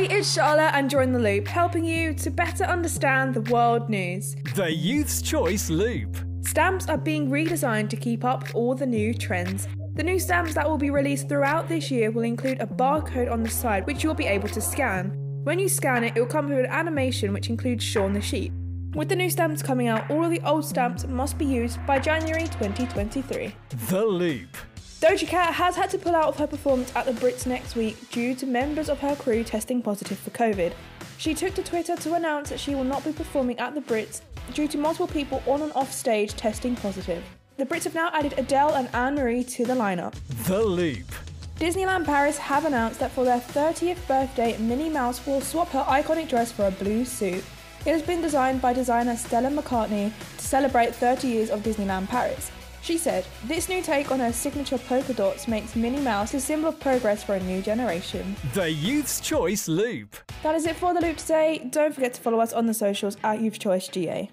Hey, it's Charlotte and Join the Loop, helping you to better understand the world news. The Youth's Choice Loop. Stamps are being redesigned to keep up all the new trends. The new stamps that will be released throughout this year will include a barcode on the side which you'll be able to scan. When you scan it, it will come with an animation which includes Shaun the Sheep. With the new stamps coming out, all of the old stamps must be used by January 2023. The Loop. Doja Cat has had to pull out of her performance at the Brits next week due to members of her crew testing positive for COVID. She took to Twitter to announce that she will not be performing at the Brits due to multiple people on and off stage testing positive. The Brits have now added Adele and Anne Marie to the lineup. The Loop. Disneyland Paris have announced that for their 30th birthday, Minnie Mouse will swap her iconic dress for a blue suit. It has been designed by designer Stella McCartney to celebrate 30 years of Disneyland Paris. She said, This new take on her signature polka dots makes Minnie Mouse a symbol of progress for a new generation. The Youth's Choice Loop. That is it for the loop today. Don't forget to follow us on the socials at Youth Choice GA.